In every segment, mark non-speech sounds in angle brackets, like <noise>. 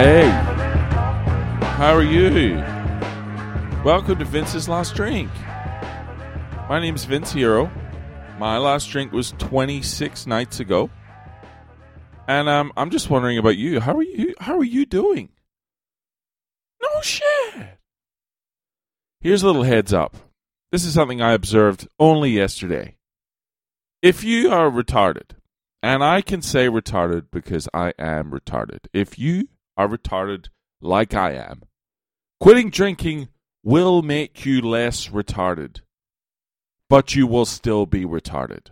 Hey, how are you? Welcome to Vince's Last Drink. My name's Vince Hero. My last drink was 26 nights ago. And um, I'm just wondering about you. How are you how are you doing? No shit. Here's a little heads up. This is something I observed only yesterday. If you are retarded, and I can say retarded because I am retarded. If you are retarded like I am, quitting drinking will make you less retarded, but you will still be retarded.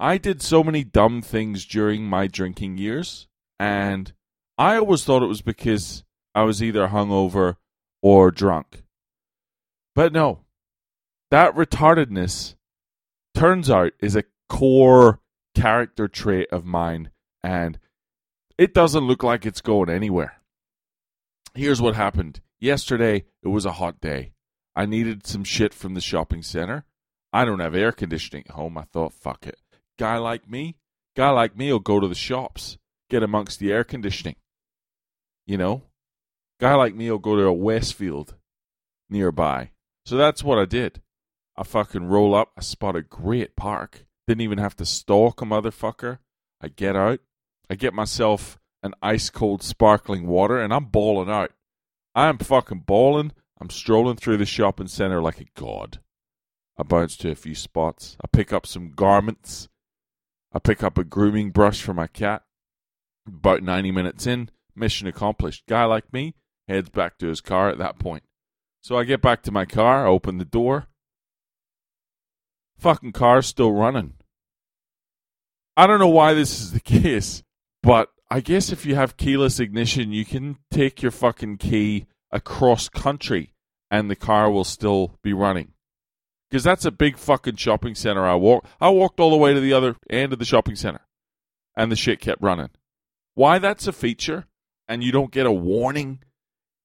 I did so many dumb things during my drinking years, and I always thought it was because I was either hungover or drunk. But no, that retardedness turns out is a core character trait of mine, and it doesn't look like it's going anywhere. Here's what happened. Yesterday, it was a hot day. I needed some shit from the shopping center. I don't have air conditioning at home. I thought, fuck it. Guy like me, guy like me will go to the shops, get amongst the air conditioning. You know, guy like me will go to a Westfield nearby. So that's what I did. I fucking roll up. I spot a great park. Didn't even have to stalk a motherfucker. I get out. I get myself an ice cold sparkling water and I'm balling out. I'm fucking balling. I'm strolling through the shopping center like a god. I bounce to a few spots. I pick up some garments. I pick up a grooming brush for my cat. About 90 minutes in, mission accomplished. Guy like me heads back to his car at that point. So I get back to my car, I open the door. Fucking car's still running. I don't know why this is the <laughs> case, but I guess if you have keyless ignition, you can take your fucking key across country and the car will still be running. Because that's a big fucking shopping center I walk. I walked all the way to the other end of the shopping center and the shit kept running. Why that's a feature and you don't get a warning?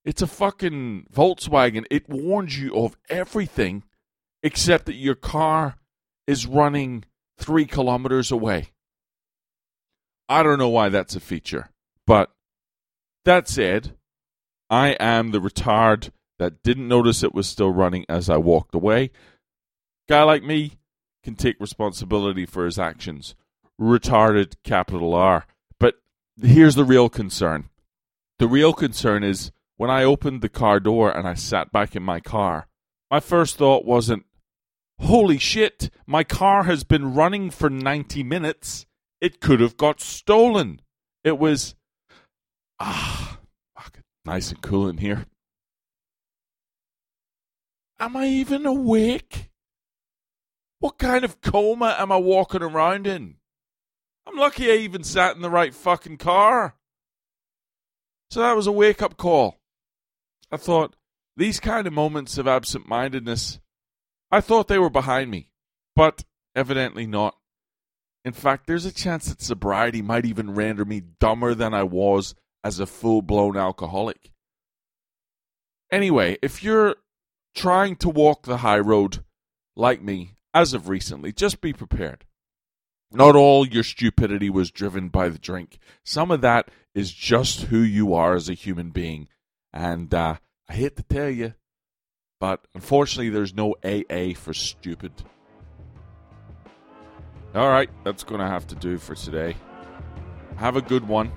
It's a fucking Volkswagen. It warns you of everything except that your car is running three kilometers away. I don't know why that's a feature. But that said, I am the retard that didn't notice it was still running as I walked away. Guy like me can take responsibility for his actions. Retarded, capital R. But here's the real concern. The real concern is when I opened the car door and I sat back in my car, my first thought wasn't, holy shit, my car has been running for 90 minutes. It could have got stolen. It was, ah, fuck, nice and cool in here. Am I even awake? What kind of coma am I walking around in? I'm lucky I even sat in the right fucking car. So that was a wake up call. I thought, these kind of moments of absent mindedness, I thought they were behind me, but evidently not. In fact, there's a chance that sobriety might even render me dumber than I was as a full blown alcoholic. Anyway, if you're trying to walk the high road like me, as of recently, just be prepared. Not all your stupidity was driven by the drink. Some of that is just who you are as a human being. And uh, I hate to tell you, but unfortunately, there's no AA for stupid. All right, that's going to have to do for today. Have a good one.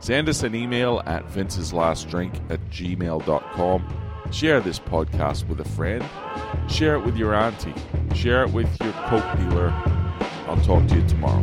Send us an email at vinceslastdrink at gmail.com. Share this podcast with a friend. Share it with your auntie. Share it with your Coke dealer. I'll talk to you tomorrow.